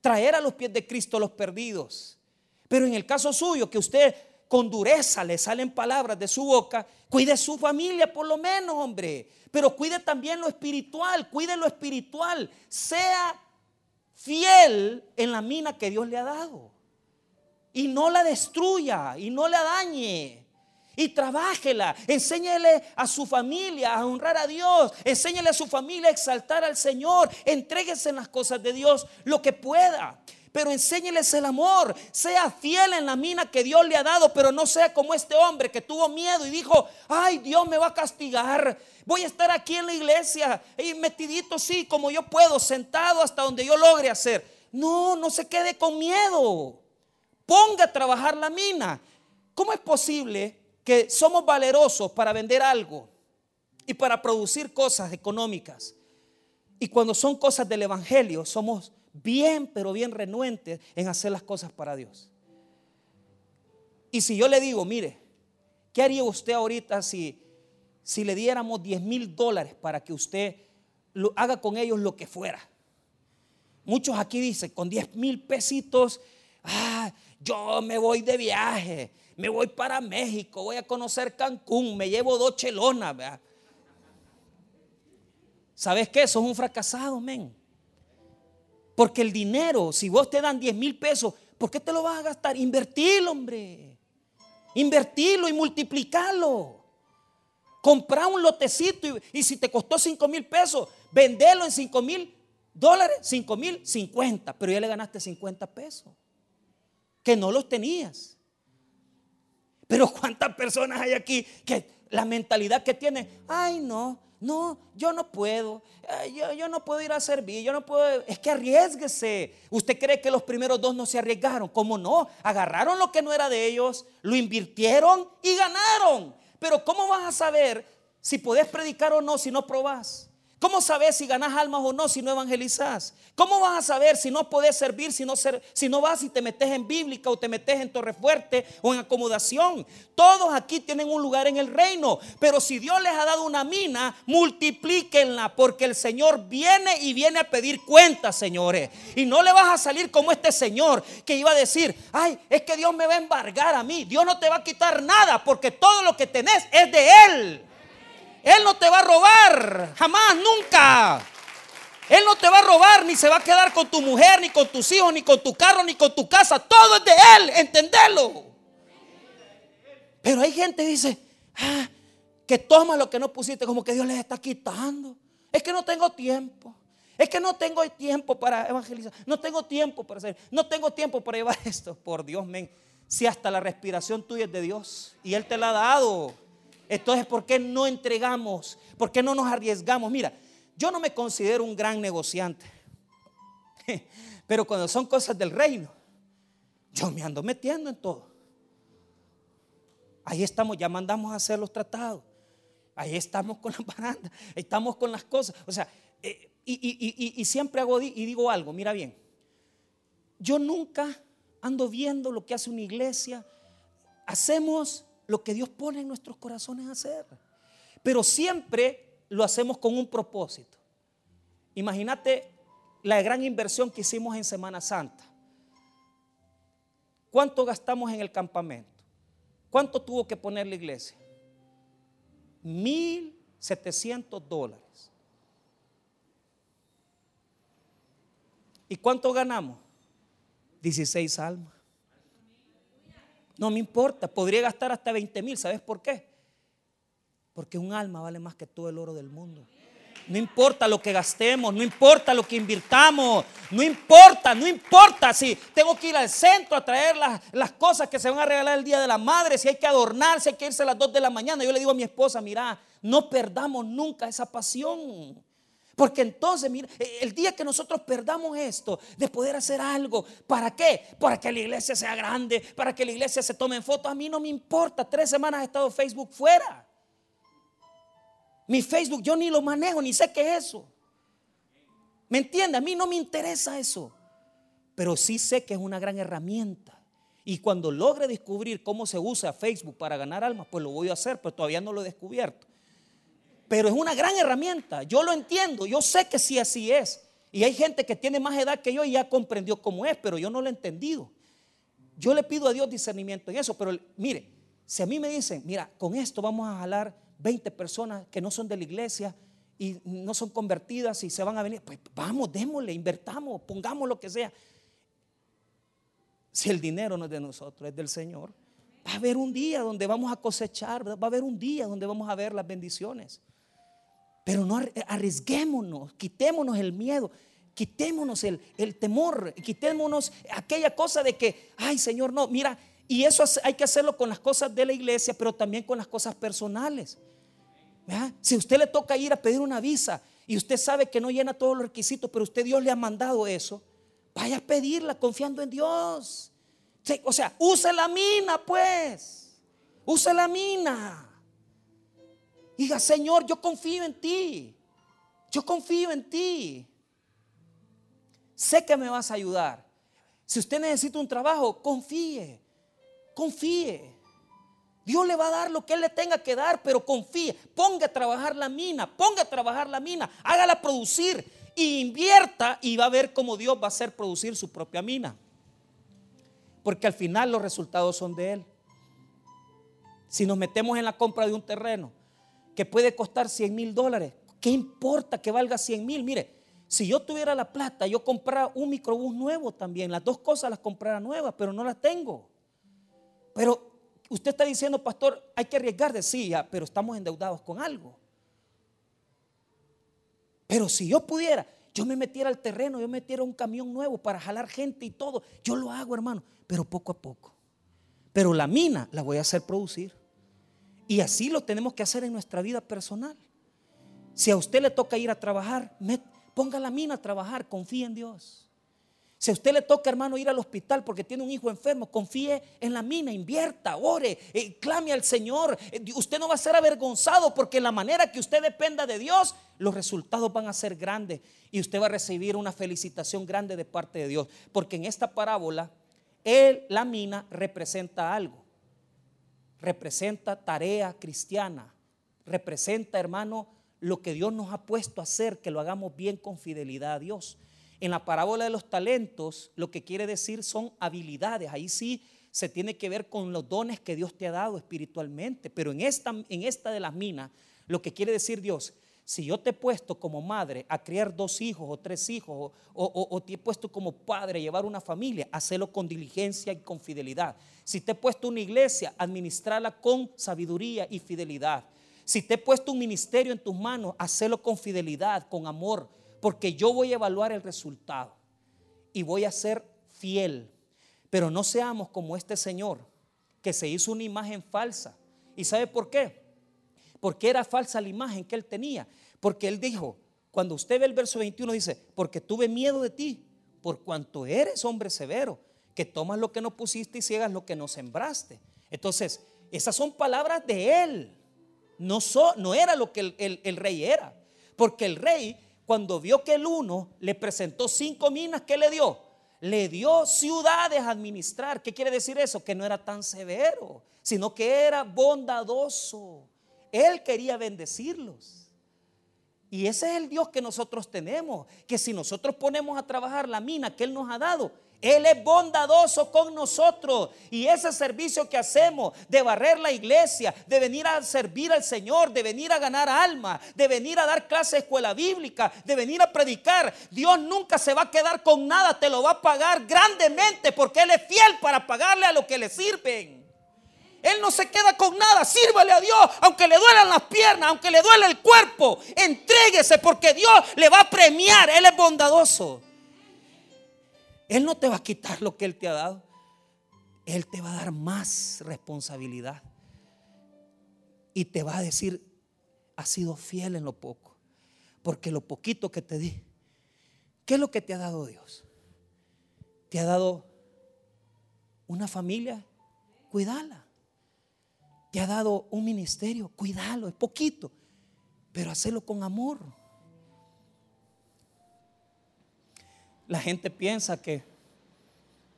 traer a los pies de Cristo los perdidos. Pero en el caso suyo, que usted con dureza le salen palabras de su boca, cuide su familia por lo menos, hombre. Pero cuide también lo espiritual, cuide lo espiritual. Sea fiel en la mina que Dios le ha dado. Y no la destruya y no la dañe. Y trabájela, enséñele a su familia a honrar a Dios, enséñele a su familia a exaltar al Señor, entréguese en las cosas de Dios lo que pueda. Pero enséñeles el amor, sea fiel en la mina que Dios le ha dado, pero no sea como este hombre que tuvo miedo y dijo, ay, Dios me va a castigar. Voy a estar aquí en la iglesia y metidito, sí, como yo puedo, sentado hasta donde yo logre hacer. No, no se quede con miedo. Ponga a trabajar la mina. ¿Cómo es posible que somos valerosos para vender algo y para producir cosas económicas. Y cuando son cosas del Evangelio, somos bien, pero bien renuentes en hacer las cosas para Dios. Y si yo le digo, mire, ¿qué haría usted ahorita si, si le diéramos 10 mil dólares para que usted lo, haga con ellos lo que fuera? Muchos aquí dicen, con 10 mil pesitos, ah, yo me voy de viaje, me voy para México, voy a conocer Cancún, me llevo dos chelonas. ¿Sabes qué? Sos un fracasado, men. Porque el dinero, si vos te dan 10 mil pesos, ¿por qué te lo vas a gastar? Invertirlo, hombre. Invertirlo y multiplicarlo. Comprar un lotecito y, y si te costó 5 mil pesos, venderlo en 5 mil dólares, 5 mil, 50. Pero ya le ganaste 50 pesos. Que no los tenías. Pero ¿cuántas personas hay aquí que la mentalidad que tienen, ay no, no, yo no puedo, yo, no puedo ir a servir, yo no puedo, es que arriesguese. ¿Usted cree que los primeros dos no se arriesgaron? ¿Cómo no? Agarraron lo que no era de ellos, lo invirtieron y ganaron. Pero ¿cómo vas a saber si podés predicar o no si no probás? ¿Cómo sabes si ganas almas o no si no evangelizas? ¿Cómo vas a saber si no podés servir si no, si vas y te metes en bíblica o te metes en torre fuerte o en acomodación? Todos aquí tienen un lugar en el reino, pero si Dios les ha dado una mina, multiplíquenla porque el Señor viene y viene a pedir cuentas, señores. Y no le vas a salir como este señor que iba a decir, ay, es que Dios me va a embargar a mí. Dios no te va a quitar nada porque todo lo que tenés es de Él. Él no te va a robar, jamás, nunca. Él no te va a robar, ni se va a quedar con tu mujer, ni con tus hijos, ni con tu carro, ni con tu casa. Todo es de Él, entendelo. Pero hay gente que dice, ah, que toma lo que no pusiste, como que Dios les está quitando. Es que no tengo tiempo. Es que no tengo tiempo para evangelizar. No tengo tiempo para hacer. No tengo tiempo para llevar esto. Por Dios, men. Si hasta la respiración tuya es de Dios y Él te la ha dado. Entonces, ¿por qué no entregamos? ¿Por qué no nos arriesgamos? Mira, yo no me considero un gran negociante. Pero cuando son cosas del reino, yo me ando metiendo en todo. Ahí estamos, ya mandamos a hacer los tratados. Ahí estamos con la baranda, estamos con las cosas. O sea, eh, y, y, siempre hago y digo algo, mira bien. Yo nunca ando viendo lo que hace una iglesia. Hacemos lo que Dios pone en nuestros corazones a hacer. Pero siempre lo hacemos con un propósito. Imagínate la gran inversión que hicimos en Semana Santa. ¿Cuánto gastamos en el campamento? ¿Cuánto tuvo que poner la iglesia? 1.700 dólares. ¿Y cuánto ganamos? 16 almas. No me importa, podría gastar hasta 20 mil. ¿Sabes por qué? Porque un alma vale más que todo el oro del mundo. No importa lo que gastemos, no importa lo que invirtamos, no importa, no importa si tengo que ir al centro a traer las, las, cosas que se van a regalar el Día de la Madre, si hay que adornarse, hay que irse a las 2 de la mañana. Yo le digo a mi esposa, mira, no perdamos nunca esa pasión. Porque entonces, mira, e, el día que nosotros perdamos esto de poder hacer algo, ¿para qué? Para que la iglesia sea grande, para que la iglesia se tome en fotos. A mí no me importa. Tres semanas he estado Facebook fuera. Mi Facebook yo ni lo manejo, ni sé qué es eso. ¿Me entiende? A mí no me interesa eso. Pero sí sé que es una gran herramienta. Y cuando logre descubrir cómo se usa Facebook para ganar almas, pues lo voy a hacer, pero todavía no lo he descubierto. Pero es una gran herramienta, yo lo entiendo, yo sé que sí así es. Y hay gente que tiene más edad que yo y ya comprendió cómo es, pero yo no lo he entendido. Yo le pido a Dios discernimiento en eso, pero mire, si a mí me dicen, mira, con esto vamos a jalar 20 personas que no son de la iglesia y no son convertidas y se van a venir, pues vamos, démosle, invertamos, pongamos lo que sea. Si el dinero no es de nosotros, es del Señor. Va a haber un día donde vamos a cosechar, va a haber un día donde vamos a ver las bendiciones. Pero no arriesguémonos, quitémonos el miedo, quitémonos el, el temor, quitémonos aquella cosa de que, ay Señor, no, mira, y eso hay que hacerlo con las cosas de la iglesia, pero también con las cosas personales. Si usted le toca ir a pedir una visa y usted sabe que no llena todos los requisitos, pero usted Dios le ha mandado eso, Vaya a pedirla confiando en Dios. O sea, use la mina, pues. Use la mina. Diga, Señor, yo confío en ti. Yo confío en ti. Sé que me vas a ayudar. Si usted necesita un trabajo, confíe. Confíe. Dios le va a dar lo que Él le tenga que dar, pero confíe. Ponga a trabajar la mina, ponga a trabajar la mina, hágala producir invierta y va a ver cómo Dios va a hacer producir su propia mina. Porque al final los resultados son de Él. Si nos metemos en la compra de un terreno que puede costar 100 mil dólares, ¿qué importa que valga 100 mil? Mire, si yo tuviera la plata, yo comprara un microbús nuevo también. Las dos cosas las comprara nuevas, pero no las tengo. Pero usted está diciendo, pastor, hay que arriesgar de sí, pero estamos endeudados con algo. Pero si yo pudiera, yo me metiera al terreno, yo metiera un camión nuevo para jalar gente y todo, yo lo hago, hermano, pero poco a poco. Pero la mina la voy a hacer producir. Y así lo tenemos que hacer en nuestra vida personal. Si a usted le toca ir a trabajar, ponga la mina a trabajar, confíe en Dios. Si a usted le toca, hermano, ir al hospital porque tiene un hijo enfermo, confíe en la mina, invierta, ore, eh, clame al Señor. Eh, usted no va a ser avergonzado porque la manera que usted dependa de Dios, los resultados van a ser grandes y usted va a recibir una felicitación grande de parte de Dios. Porque en esta parábola, él, la mina, representa algo. Representa tarea cristiana. Representa, hermano, lo que Dios nos ha puesto a hacer, que lo hagamos bien con fidelidad a Dios. En la parábola de los talentos, lo que quiere decir son habilidades. Ahí sí se tiene que ver con los dones que Dios te ha dado espiritualmente. Pero en esta, en esta de las minas, lo que quiere decir Dios, si yo te he puesto como madre a criar dos hijos o tres hijos, o, te he puesto como padre a llevar una familia, hacelo con diligencia y con fidelidad. Si te he puesto una iglesia, administrala con sabiduría y fidelidad. Si te he puesto un ministerio en tus manos, hacelo con fidelidad, con amor, porque yo voy a evaluar el resultado y voy a ser fiel. Pero no seamos como este señor que se hizo una imagen falsa. ¿Y sabe por qué? Porque era falsa la imagen que él tenía. Porque él dijo, cuando usted ve el verso 21 dice, porque tuve miedo de ti, por cuanto eres hombre severo, que tomas lo que no pusiste y ciegas lo que no sembraste. Entonces, esas son palabras de él. No, no era lo que el, el rey era. Porque el rey cuando vio que el uno le presentó cinco minas, ¿qué le dio? Le dio ciudades a administrar. ¿Qué quiere decir eso? Que no era tan severo, sino que era bondadoso. Él quería bendecirlos. Y ese es el Dios que nosotros tenemos, que si nosotros ponemos a trabajar la mina que Él nos ha dado, él es bondadoso con nosotros. Y ese servicio que hacemos de barrer la iglesia, de venir a servir al Señor, de venir a ganar alma, de venir a dar clase de escuela bíblica, de venir a predicar, Dios nunca se va a quedar con nada, te lo va a pagar grandemente porque Él es fiel para pagarle a lo que le sirven. Él no se queda con nada. Sírvale a Dios, aunque le duelan las piernas, aunque le duele el cuerpo. Entréguese porque Dios le va a premiar. Él es bondadoso. Él no te va a quitar lo que Él te ha dado. Él te va a dar más responsabilidad. Y te va a decir, has sido fiel en lo poco. Porque lo poquito que te di, ¿qué es lo que te ha dado Dios? Te ha dado una familia, cuídala. Te ha dado un ministerio, cuídalo, es poquito, pero hacerlo con amor. La gente piensa que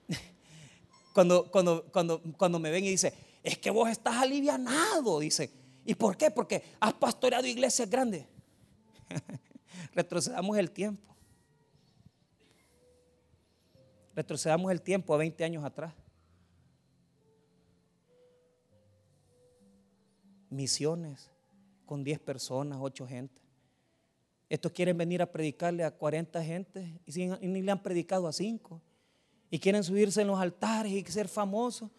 cuando, cuando, cuando, cuando me ven y dice, es que vos estás alivianado, dice. ¿Y por qué? Porque has pastoreado iglesias grandes. Retrocedamos el tiempo. Retrocedamos el tiempo a 20 años atrás. Misiones con 10 personas, 8 gente. Estos quieren venir a predicarle a 40 gente y, ni le han predicado a 5. Y quieren subirse en los altares y ser famosos.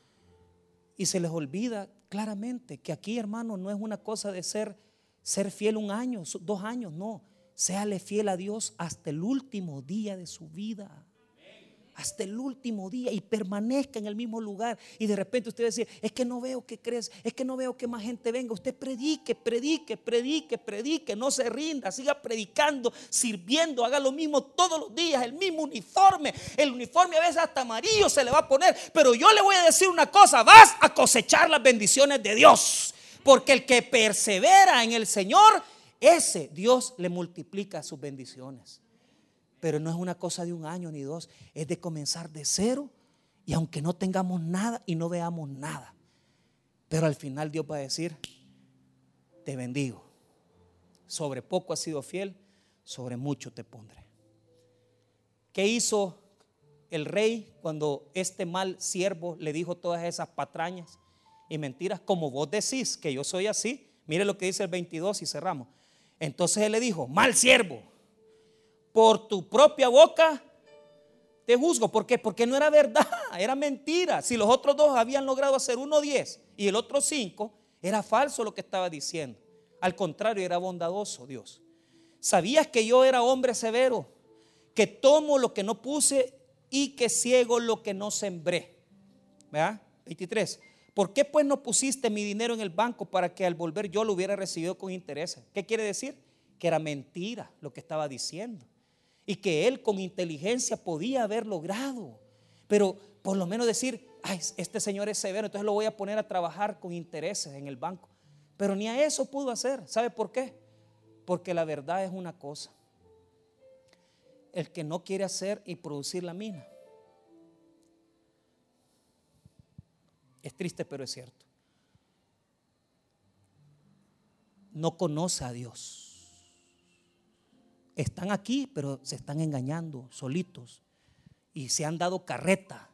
Y se les olvida claramente que aquí, hermano, no es una cosa de ser, ser fiel un año, dos años, no. Séale fiel a Dios hasta el último día de su vida hasta el último día y permanezca en el mismo lugar. Y de repente usted decir, es que no veo que crece, es que no veo que más gente venga. Usted predique, predique, predique, predique, no se rinda, siga predicando, sirviendo, haga lo mismo todos los días, el mismo uniforme. El uniforme a veces hasta amarillo se le va a poner, pero yo le voy a decir una cosa, vas a cosechar las bendiciones de Dios. Porque el que persevera en el Señor, ese Dios le multiplica sus bendiciones. Pero no es una cosa de un año ni dos, es de comenzar de cero y aunque no tengamos nada y no veamos nada. Pero al final Dios va a decir, te bendigo. Sobre poco has sido fiel, sobre mucho te pondré. ¿Qué hizo el rey cuando este mal siervo le dijo todas esas patrañas y mentiras? Como vos decís que yo soy así, mire lo que dice el 22 y cerramos. Entonces él le dijo, mal siervo por tu propia boca te juzgo. ¿Por qué? Porque no era verdad, era mentira. Si los otros dos habían logrado hacer uno diez y el otro cinco, era falso lo que estaba diciendo. Al contrario, era bondadoso Dios. Sabías que yo era hombre severo, que tomo lo que no puse y que ciego lo que no sembré. ¿Verdad? 23. ¿Por qué pues no pusiste mi dinero en el banco para que al volver yo lo hubiera recibido con intereses? ¿Qué quiere decir? Que era mentira lo que estaba diciendo y que él con inteligencia podía haber logrado. Pero por lo menos decir, Ay, este señor es severo, entonces lo voy a poner a trabajar con intereses en el banco. Pero ni a eso pudo hacer. ¿Sabe por qué? Porque la verdad es una cosa. El que no quiere hacer y producir la mina. Es triste, pero es cierto. No conoce a Dios están aquí, pero se están engañando solitos y se han dado carreta.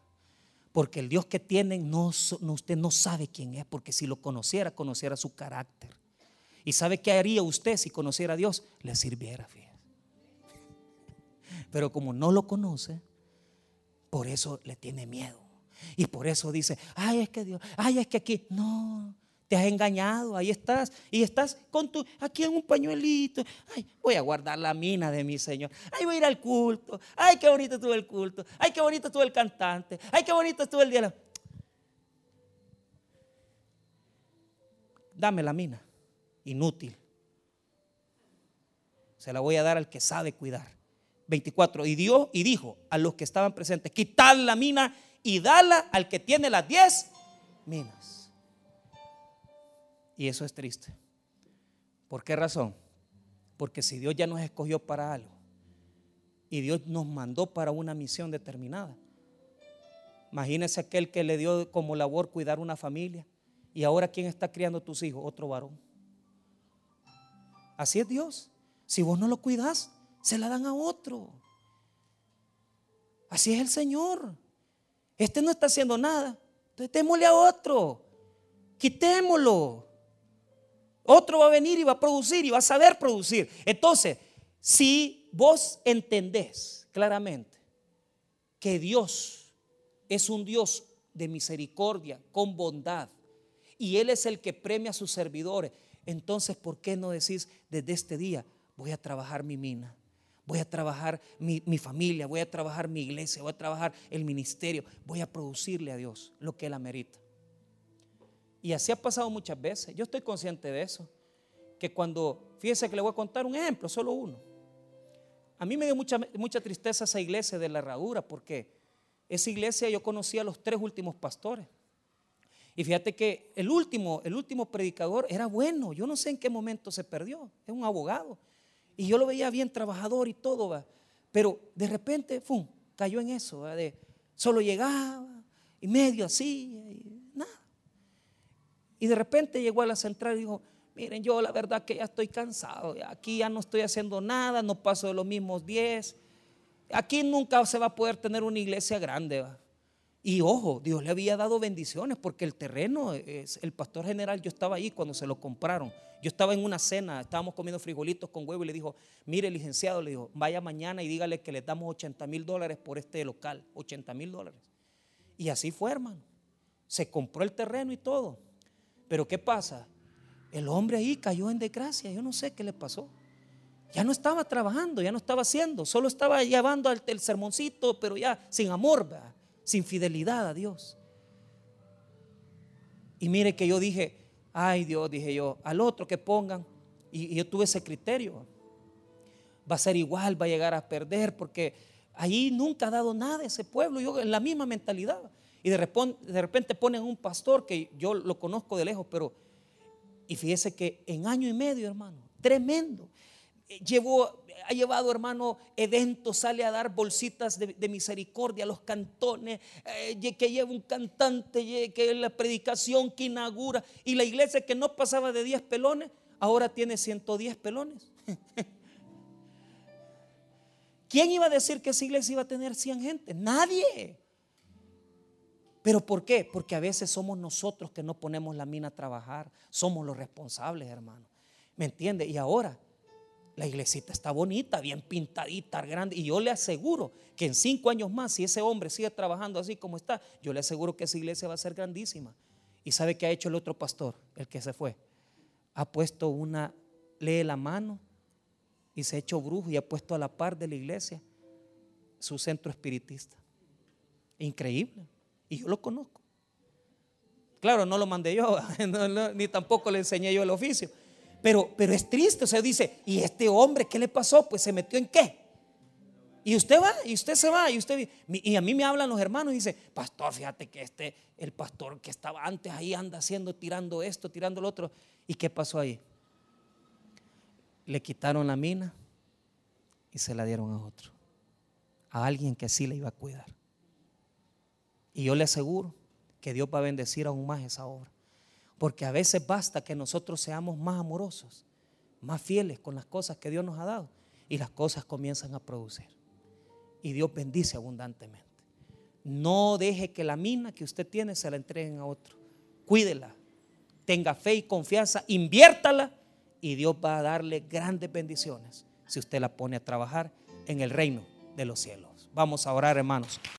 Porque el Dios que tienen, no, usted no sabe quién es, porque si lo conociera, conociera su carácter. ¿Y sabe qué haría usted si conociera a Dios? Le sirviera, fíjate. Pero como no lo conoce, por eso le tiene miedo. Y por eso dice, ay, es que Dios, ay, es que aquí, no, te has engañado, ahí estás. Y estás con tu, aquí en un pañuelito. Ay, voy a guardar la mina de mi Señor. Ay, voy a ir al culto. Ay, qué bonito estuvo el culto. Ay, qué bonito estuvo el cantante. Ay, qué bonito estuvo el día. Dame la mina. Inútil. Se la voy a dar al que sabe cuidar. 24. Y dio y dijo a los que estaban presentes: Quitad la mina y dala al que tiene las 10 minas. Y eso es triste. ¿Por qué razón? Porque si Dios ya nos escogió para algo y Dios nos mandó para una misión determinada, imagínese aquel que le dio como labor cuidar una familia y ahora quién está criando tus hijos, otro varón. Así es Dios. Si vos no lo cuidas, se la dan a otro. Así es el Señor. Este no está haciendo nada. Entonces démosle a otro. Quitémoslo. Otro va a venir y va a producir y va a saber producir. Entonces, si vos entendés claramente que Dios es un Dios de misericordia, con bondad, y Él es el que premia a sus servidores, entonces, ¿por qué no decís desde este día, voy a trabajar mi mina? Voy a trabajar mi, mi, familia, voy a trabajar mi iglesia, voy a trabajar el ministerio, voy a producirle a Dios lo que Él amerita. Y así ha pasado muchas veces. Yo estoy consciente de eso. Que cuando, fíjese que le voy a contar un ejemplo, solo uno. A mí me dio mucha, mucha tristeza esa iglesia de la herradura porque esa iglesia yo conocía a los tres últimos pastores. Y fíjate que el último, el último predicador era bueno. Yo no sé en qué momento se perdió. Es un abogado. Y yo lo veía bien trabajador y todo. Pero de repente, ¡fum! cayó en eso. De, solo llegaba, y medio así, y de repente llegó a la central y dijo, miren, yo la verdad que ya estoy cansado, aquí ya no estoy haciendo nada, no paso de los mismos 10. Aquí nunca se va a poder tener una iglesia grande. Y ojo, Dios le había dado bendiciones porque el terreno, es, el pastor general, yo estaba ahí cuando se lo compraron. Yo estaba en una cena, estábamos comiendo frijolitos con huevo y le dijo, mire licenciado, le dijo, vaya mañana y dígale que le damos 80 mil dólares por este local, 80 mil dólares. Y así fue, hermano. Se compró el terreno y todo. Pero ¿qué pasa? El hombre ahí cayó en desgracia, yo no sé qué le pasó. Ya no estaba trabajando, ya no estaba haciendo, solo estaba llevando el, sermoncito, pero ya sin amor, sin fidelidad a Dios. Y mire que yo dije, ay Dios, dije yo, al otro que pongan, y, yo tuve ese criterio, va a ser igual, va a llegar a perder, porque ahí nunca ha dado nada ese pueblo, yo en la misma mentalidad. Y de repente, de repente ponen un pastor que yo lo conozco de lejos, pero, y fíjese que en año y medio, hermano, tremendo llevó, ha llevado, hermano, eventos, sale a dar bolsitas de, misericordia a los cantones, eh, que lleva un cantante, que la predicación que inaugura, y la iglesia que no pasaba de 10 pelones, ahora tiene 110 pelones. ¿Quién iba a decir que esa iglesia iba a tener 100 gente? Nadie. ¿Pero por qué? Porque a veces somos nosotros que no ponemos la mina a trabajar. Somos los responsables, hermano. ¿Me entiende? Y ahora la iglesita está bonita, bien pintadita, grande. Y yo le aseguro que en cinco años más, si ese hombre sigue trabajando así como está, yo le aseguro que esa iglesia va a ser grandísima. ¿Y sabe qué ha hecho el otro pastor, el que se fue? Ha puesto una, lee la mano y se ha hecho brujo y ha puesto a la par de la iglesia su centro espiritista. Increíble. Y yo lo conozco. Claro, no lo mandé yo, ni tampoco le enseñé yo el oficio. Pero, pero es triste, o sea, dice, ¿y este hombre qué le pasó? Pues se metió en qué. Y usted va, y usted se va, y usted y a mí me hablan los hermanos y dice, pastor, fíjate que este, el pastor que estaba antes ahí anda haciendo, tirando esto, tirando lo otro. ¿Y qué pasó ahí? Le quitaron la mina y se la dieron a otro, a alguien que sí le iba a cuidar. Y yo le aseguro que Dios va a bendecir aún más esa obra. Porque a veces basta que nosotros seamos más amorosos, más fieles con las cosas que Dios nos ha dado y las cosas comienzan a producir. Y Dios bendice abundantemente. No deje que la mina que usted tiene se la entreguen a otro. Cuídela. Tenga fe y confianza. Inviértala y Dios va a darle grandes bendiciones si usted la pone a trabajar en el reino de los cielos. Vamos a orar, hermanos.